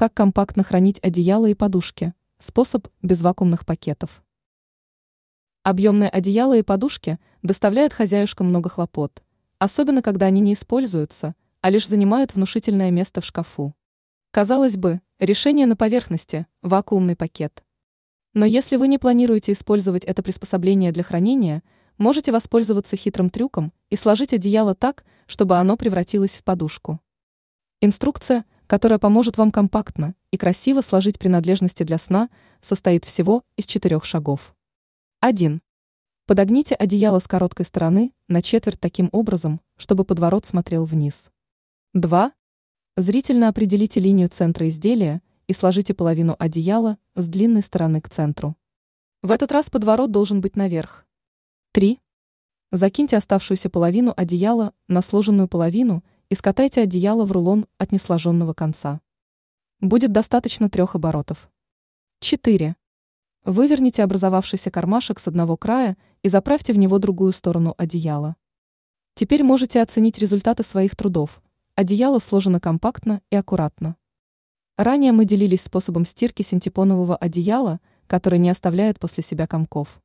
как компактно хранить одеяло и подушки. Способ без вакуумных пакетов. Объемные одеяла и подушки доставляют хозяюшкам много хлопот, особенно когда они не используются, а лишь занимают внушительное место в шкафу. Казалось бы, решение на поверхности – вакуумный пакет. Но если вы не планируете использовать это приспособление для хранения, можете воспользоваться хитрым трюком и сложить одеяло так, чтобы оно превратилось в подушку. Инструкция, которая поможет вам компактно и красиво сложить принадлежности для сна, состоит всего из четырех шагов. 1. Подогните одеяло с короткой стороны на четверть таким образом, чтобы подворот смотрел вниз. 2. Зрительно определите линию центра изделия и сложите половину одеяла с длинной стороны к центру. В этот раз подворот должен быть наверх. 3. Закиньте оставшуюся половину одеяла на сложенную половину и скатайте одеяло в рулон от несложенного конца. Будет достаточно трех оборотов. 4. Выверните образовавшийся кармашек с одного края и заправьте в него другую сторону одеяла. Теперь можете оценить результаты своих трудов. Одеяло сложено компактно и аккуратно. Ранее мы делились способом стирки синтепонового одеяла, который не оставляет после себя комков.